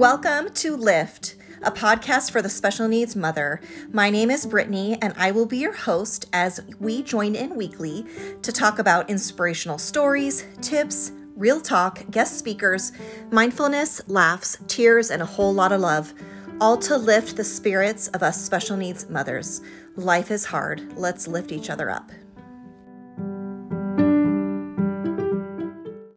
Welcome to Lift, a podcast for the special needs mother. My name is Brittany, and I will be your host as we join in weekly to talk about inspirational stories, tips, real talk, guest speakers, mindfulness, laughs, tears, and a whole lot of love, all to lift the spirits of us special needs mothers. Life is hard. Let's lift each other up.